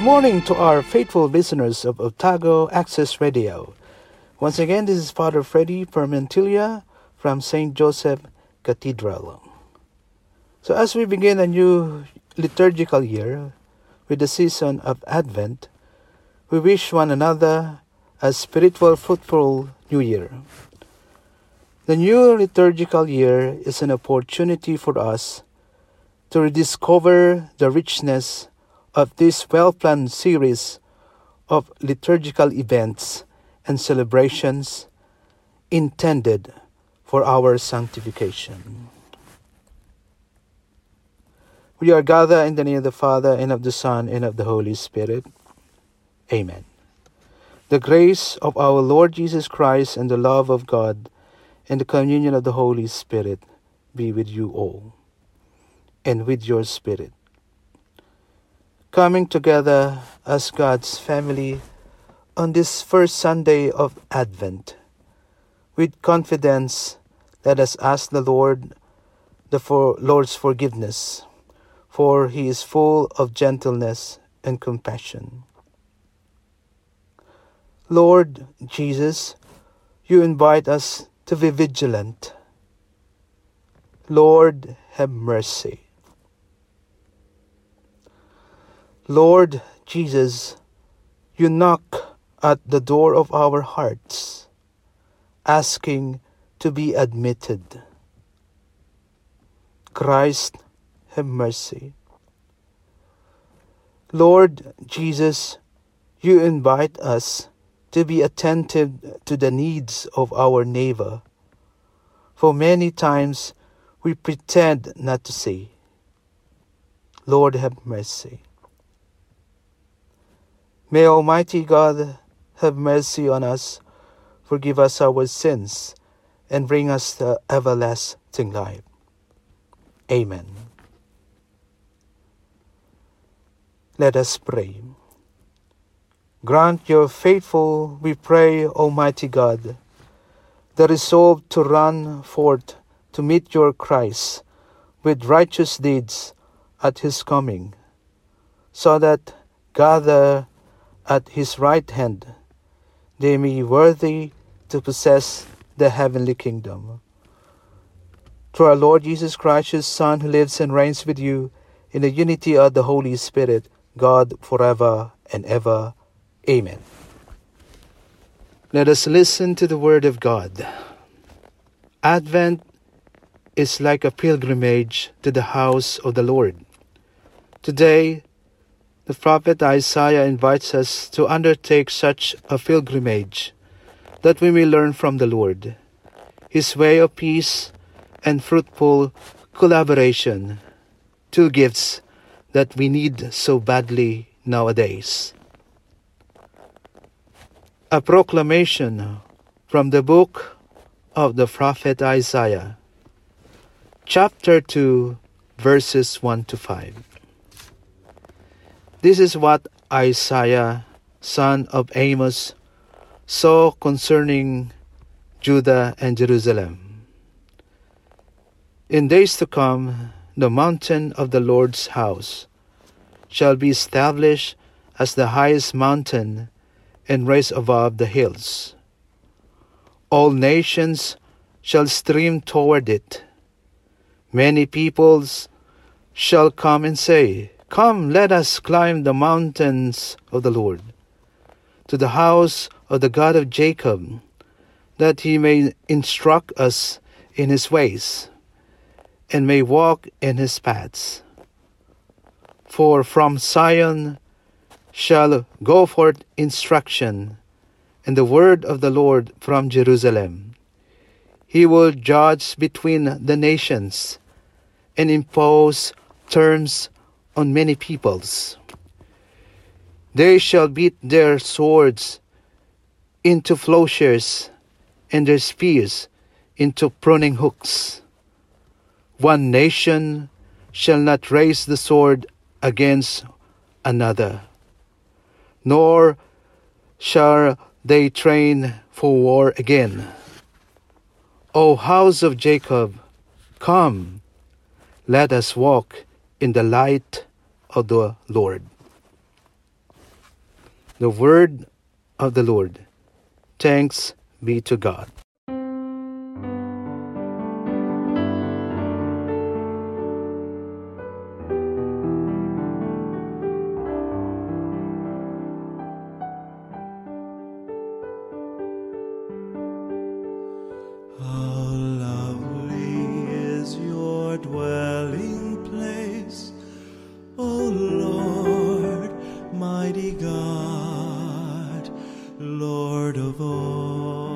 Good morning to our faithful listeners of Otago Access Radio. Once again, this is Father Freddy Permentilia from St. Joseph Cathedral. So, as we begin a new liturgical year with the season of Advent, we wish one another a spiritual, fruitful new year. The new liturgical year is an opportunity for us to rediscover the richness of this well planned series of liturgical events and celebrations intended for our sanctification. We are gathered in the name of the Father, and of the Son, and of the Holy Spirit. Amen. The grace of our Lord Jesus Christ, and the love of God, and the communion of the Holy Spirit be with you all, and with your spirit coming together as God's family on this first Sunday of Advent. With confidence, let us ask the Lord the for Lord's forgiveness, for he is full of gentleness and compassion. Lord Jesus, you invite us to be vigilant. Lord, have mercy. Lord Jesus, you knock at the door of our hearts, asking to be admitted. Christ, have mercy. Lord Jesus, you invite us to be attentive to the needs of our neighbor. For many times we pretend not to see. Lord, have mercy. May Almighty God have mercy on us, forgive us our sins, and bring us the everlasting life. Amen. Let us pray. Grant your faithful, we pray, Almighty God, the resolve to run forth to meet your Christ with righteous deeds at his coming, so that gather at his right hand they may be worthy to possess the heavenly kingdom. Through our Lord Jesus Christ, his Son, who lives and reigns with you in the unity of the Holy Spirit, God forever and ever. Amen. Let us listen to the Word of God. Advent is like a pilgrimage to the house of the Lord. Today, the prophet Isaiah invites us to undertake such a pilgrimage that we may learn from the Lord His way of peace and fruitful collaboration, two gifts that we need so badly nowadays. A proclamation from the book of the prophet Isaiah, chapter 2, verses 1 to 5. This is what Isaiah, son of Amos, saw concerning Judah and Jerusalem. In days to come, the mountain of the Lord's house shall be established as the highest mountain and raised above the hills. All nations shall stream toward it. Many peoples shall come and say, Come, let us climb the mountains of the Lord, to the house of the God of Jacob, that he may instruct us in his ways, and may walk in his paths. For from Zion shall go forth instruction, and the word of the Lord from Jerusalem. He will judge between the nations and impose terms on many peoples. They shall beat their swords into plowshares and their spears into pruning hooks. One nation shall not raise the sword against another, nor shall they train for war again. O house of Jacob, come, let us walk in the light of the Lord. The word of the Lord. Thanks be to God. Of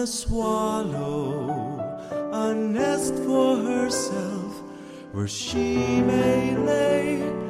the swallow a nest for herself where she may lay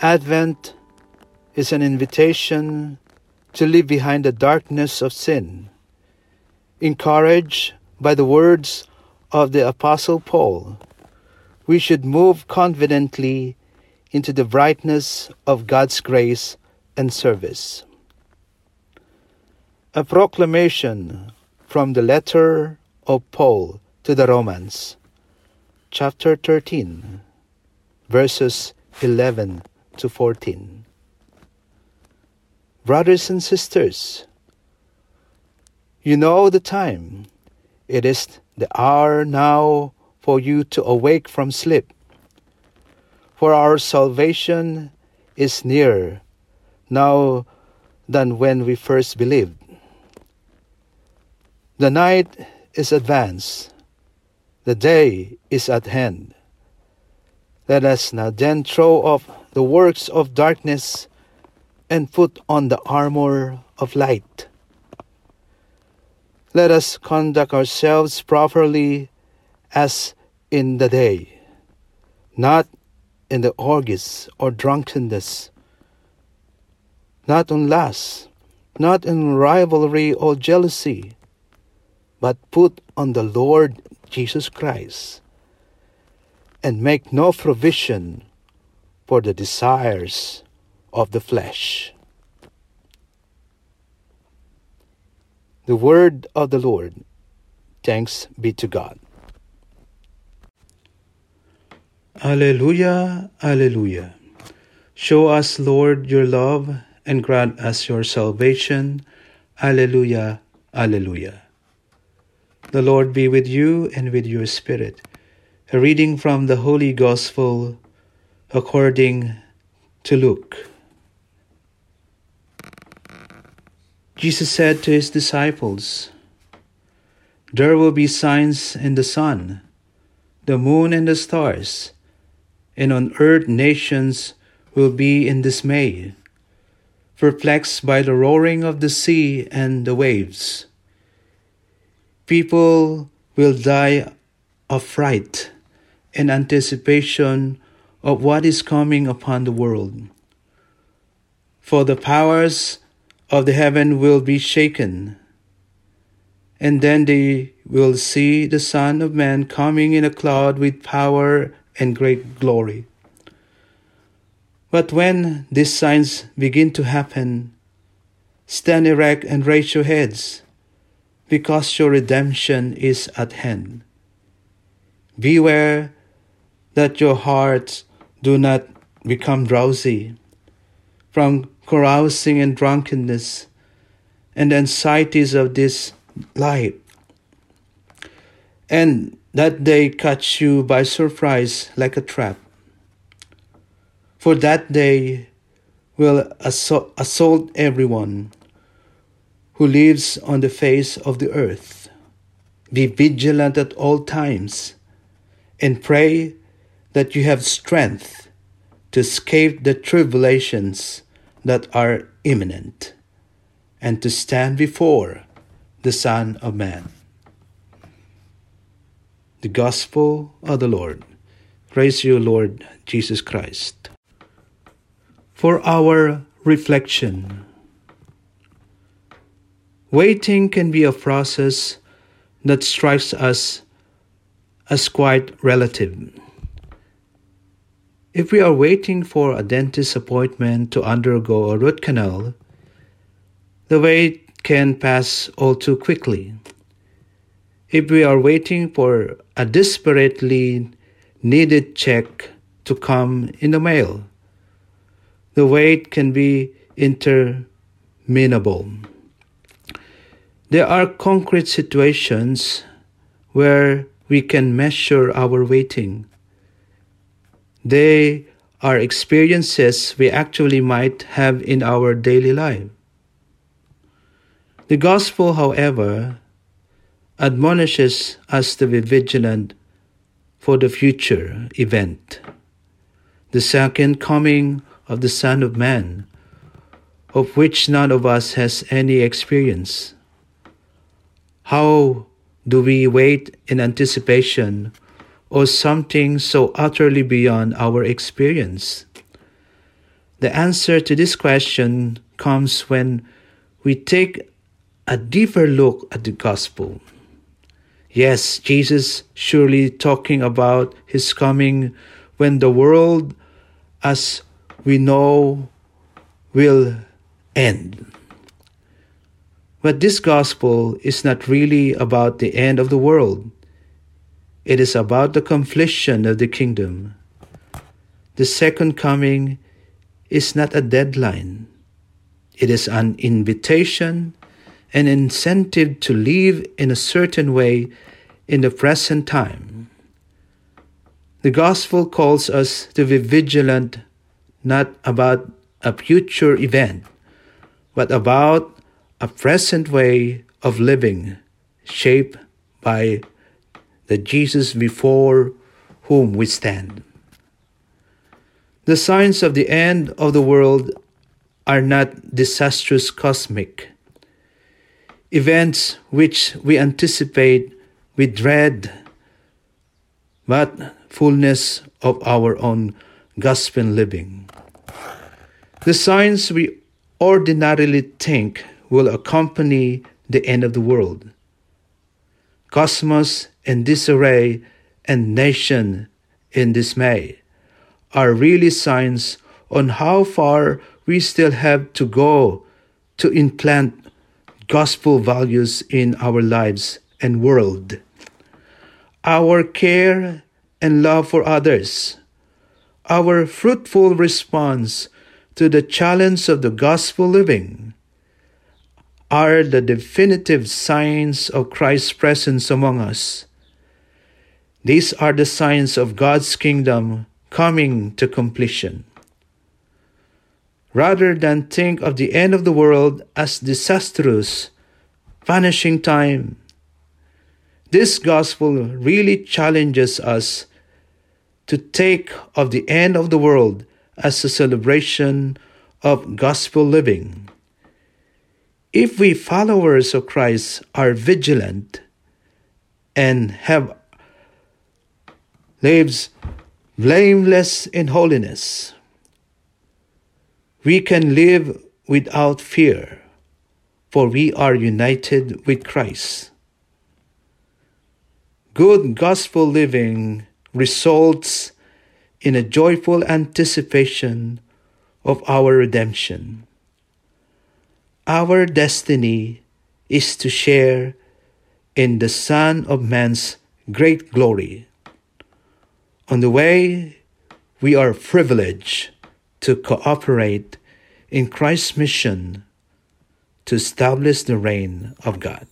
Advent is an invitation to leave behind the darkness of sin. Encouraged by the words of the Apostle Paul, we should move confidently into the brightness of God's grace and service. A proclamation from the letter of Paul to the Romans, chapter 13, verses 11 to 14. Brothers and sisters, you know the time. It is the hour now for you to awake from sleep. For our salvation is nearer now than when we first believed. The night is advanced, the day is at hand. Let us now then throw off the works of darkness and put on the armor of light. Let us conduct ourselves properly as in the day, not in the orgies or drunkenness, not in lust, not in rivalry or jealousy, but put on the Lord Jesus Christ, and make no provision for the desires of the flesh. The word of the Lord. Thanks be to God. Alleluia, Alleluia. Show us, Lord, your love and grant us your salvation. Alleluia, Alleluia. The Lord be with you and with your spirit. A reading from the Holy Gospel according to Luke. Jesus said to his disciples, There will be signs in the sun, the moon, and the stars, and on earth nations will be in dismay, perplexed by the roaring of the sea and the waves. People will die of fright in anticipation of what is coming upon the world. For the powers of the heaven will be shaken, and then they will see the Son of Man coming in a cloud with power and great glory. But when these signs begin to happen, stand erect and raise your heads, because your redemption is at hand. Beware that your hearts do not become drowsy from carousing and drunkenness and anxieties of this life, and that day catch you by surprise like a trap. For that day will assault, assault everyone who lives on the face of the earth. Be vigilant at all times and pray that you have strength to escape the tribulations that are imminent and to stand before the Son of Man. The Gospel of the Lord. Praise you, Lord Jesus Christ. For our reflection, waiting can be a process that strikes us as quite relative. If we are waiting for a dentist appointment to undergo a root canal, the wait can pass all too quickly. If we are waiting for a desperately needed check to come in the mail, the wait can be interminable. There are concrete situations where we can measure our waiting. They are experiences we actually might have in our daily life. The gospel, however, admonishes us to be vigilant for the future event, the second coming of the Son of Man, of which none of us has any experience. How do we wait in anticipation or something so utterly beyond our experience? The answer to this question comes when we take a deeper look at the gospel. Yes, Jesus surely talking about his coming when the world as we know will end. But this gospel is not really about the end of the world. It is about the completion of the kingdom. The second coming is not a deadline. It is an invitation, an incentive to live in a certain way in the present time. The gospel calls us to be vigilant not about a future event, but about a present way of living shaped by the Jesus before whom we stand. The signs of the end of the world are not disastrous cosmic events which we anticipate with dread, but fullness of our own gospel living. The signs we ordinarily think will accompany the end of the world. Cosmos in disarray and nation in dismay are really signs on how far we still have to go to implant gospel values in our lives and world. Our care and love for others, our fruitful response to the challenge of the gospel living, are the definitive signs of Christ's presence among us. These are the signs of God's kingdom coming to completion. Rather than think of the end of the world as disastrous, vanishing time, this gospel really challenges us to take of the end of the world as a celebration of gospel living. If we followers of Christ are vigilant and have lives blameless in holiness, we can live without fear, for we are united with Christ. Good gospel living results in a joyful anticipation of our redemption. Our destiny is to share in the Son of Man's great glory. On the way, we are privileged to cooperate in Christ's mission to establish the reign of God.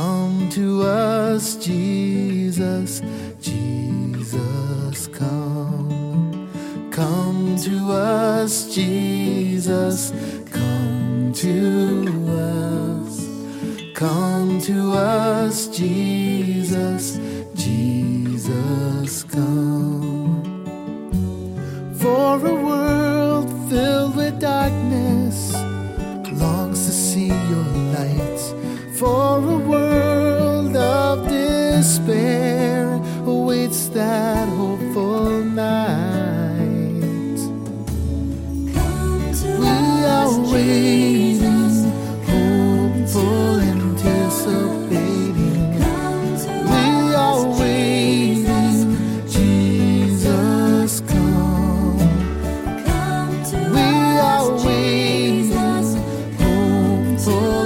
Come to us, Jesus, Jesus, come. Come to us, Jesus, come to us. Come to us, Jesus,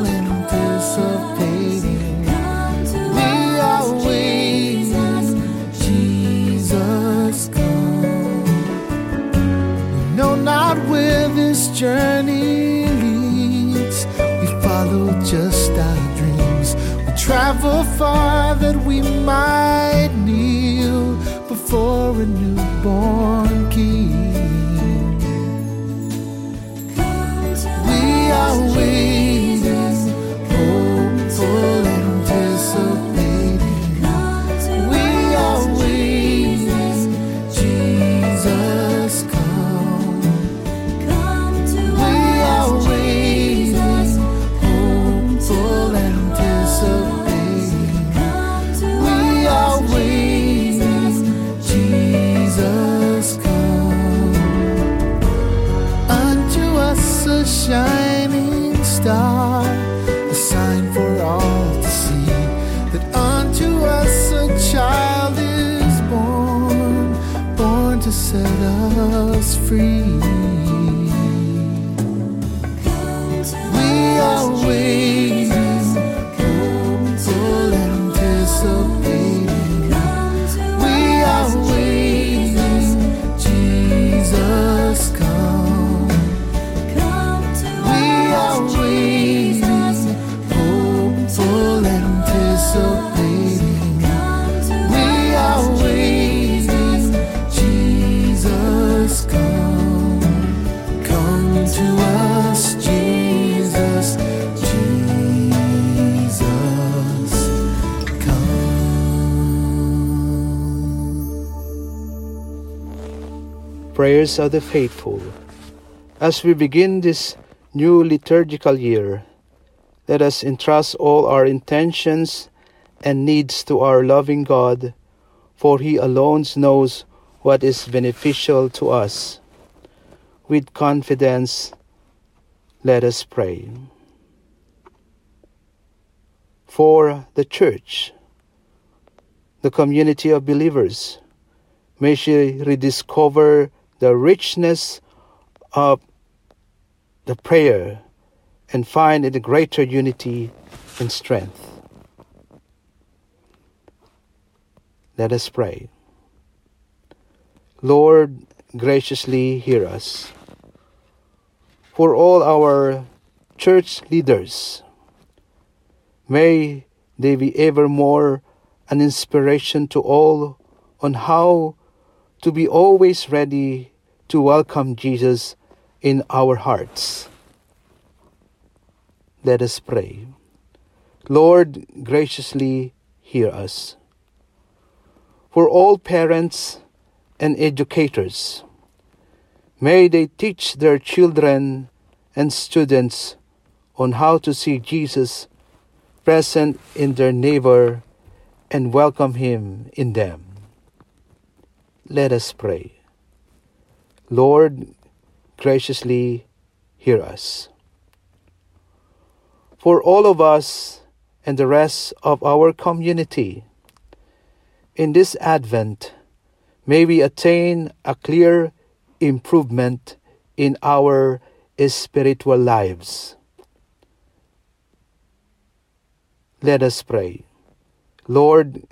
anticipating. We are waiting, Jesus come. We know not where this journey leads. We follow just our dreams. We travel far that we might free. Prayers of the Faithful. As we begin this new liturgical year, let us entrust all our intentions and needs to our loving God, for He alone knows what is beneficial to us. With confidence, let us pray. For the Church, the community of believers, may she rediscover the richness of the prayer and find in the greater unity and strength. Let us pray. Lord, graciously hear us. For all our church leaders, may they be evermore an inspiration to all on how to be always ready to welcome Jesus in our hearts. Let us pray. Lord, graciously hear us. For all parents and educators, may they teach their children and students on how to see Jesus present in their neighbor and welcome him in them. Let us pray. Lord, graciously hear us. For all of us and the rest of our community, in this Advent, may we attain a clear improvement in our spiritual lives. Let us pray. Lord,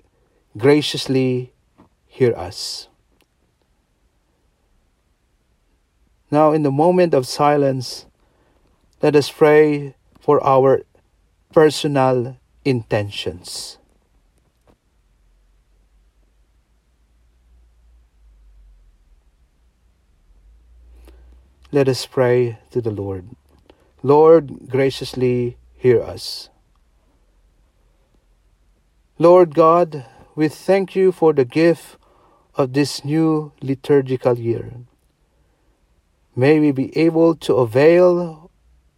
graciously hear us. Now, in the moment of silence, Let us pray for our personal intentions. Let us pray to the Lord. Lord, graciously hear us. Lord God, we thank you for the gift of this new liturgical year. May we be able to avail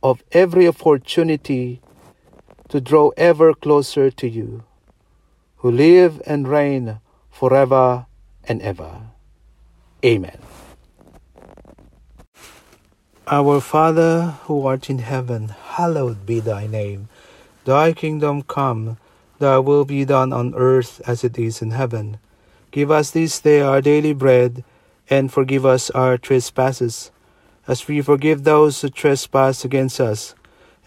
of every opportunity to draw ever closer to you, who live and reign forever and ever. Amen. Our Father who art in heaven, hallowed be thy name. Thy kingdom come, thy will be done on earth as it is in heaven. Give us this day our daily bread, and forgive us our trespasses, as we forgive those who trespass against us.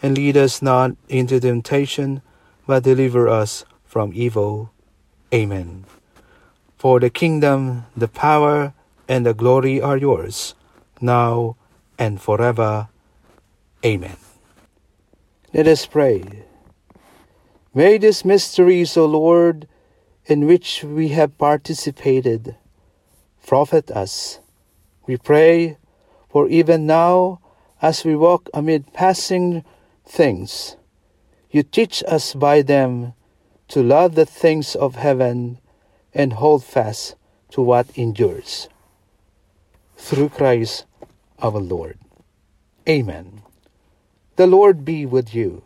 And lead us not into temptation, but deliver us from evil. Amen. For the kingdom, the power, and the glory are yours, now and forever. Amen. Let us pray. May these mysteries, O Lord, in which we have participated, profit us. We pray, for even now, as we walk amid passing things, you teach us by them to love the things of heaven and hold fast to what endures. Through Christ our Lord. Amen. The Lord be with you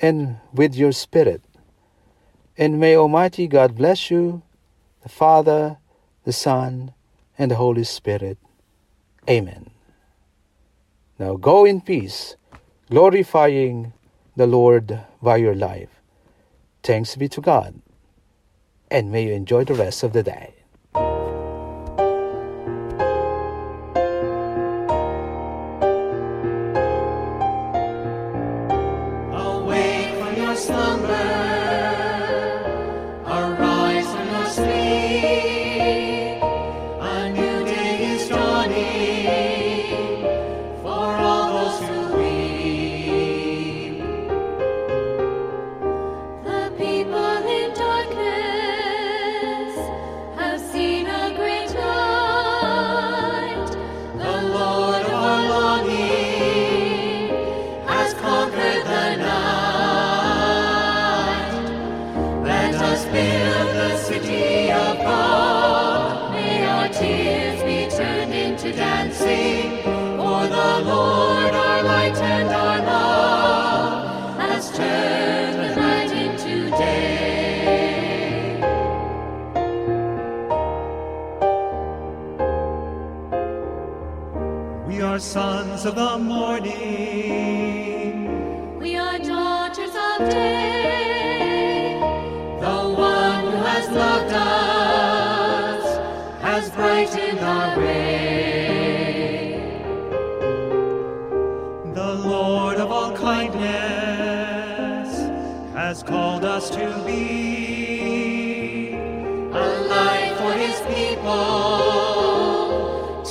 and with your spirit. And may Almighty God bless you, the Father, the Son, and the Holy Spirit. Amen. Now go in peace, glorifying the Lord by your life. Thanks be to God, and may you enjoy the rest of the day.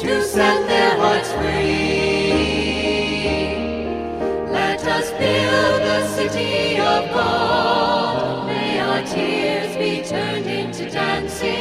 To set their hearts free. Let us build the city of God. May our tears be turned into dancing.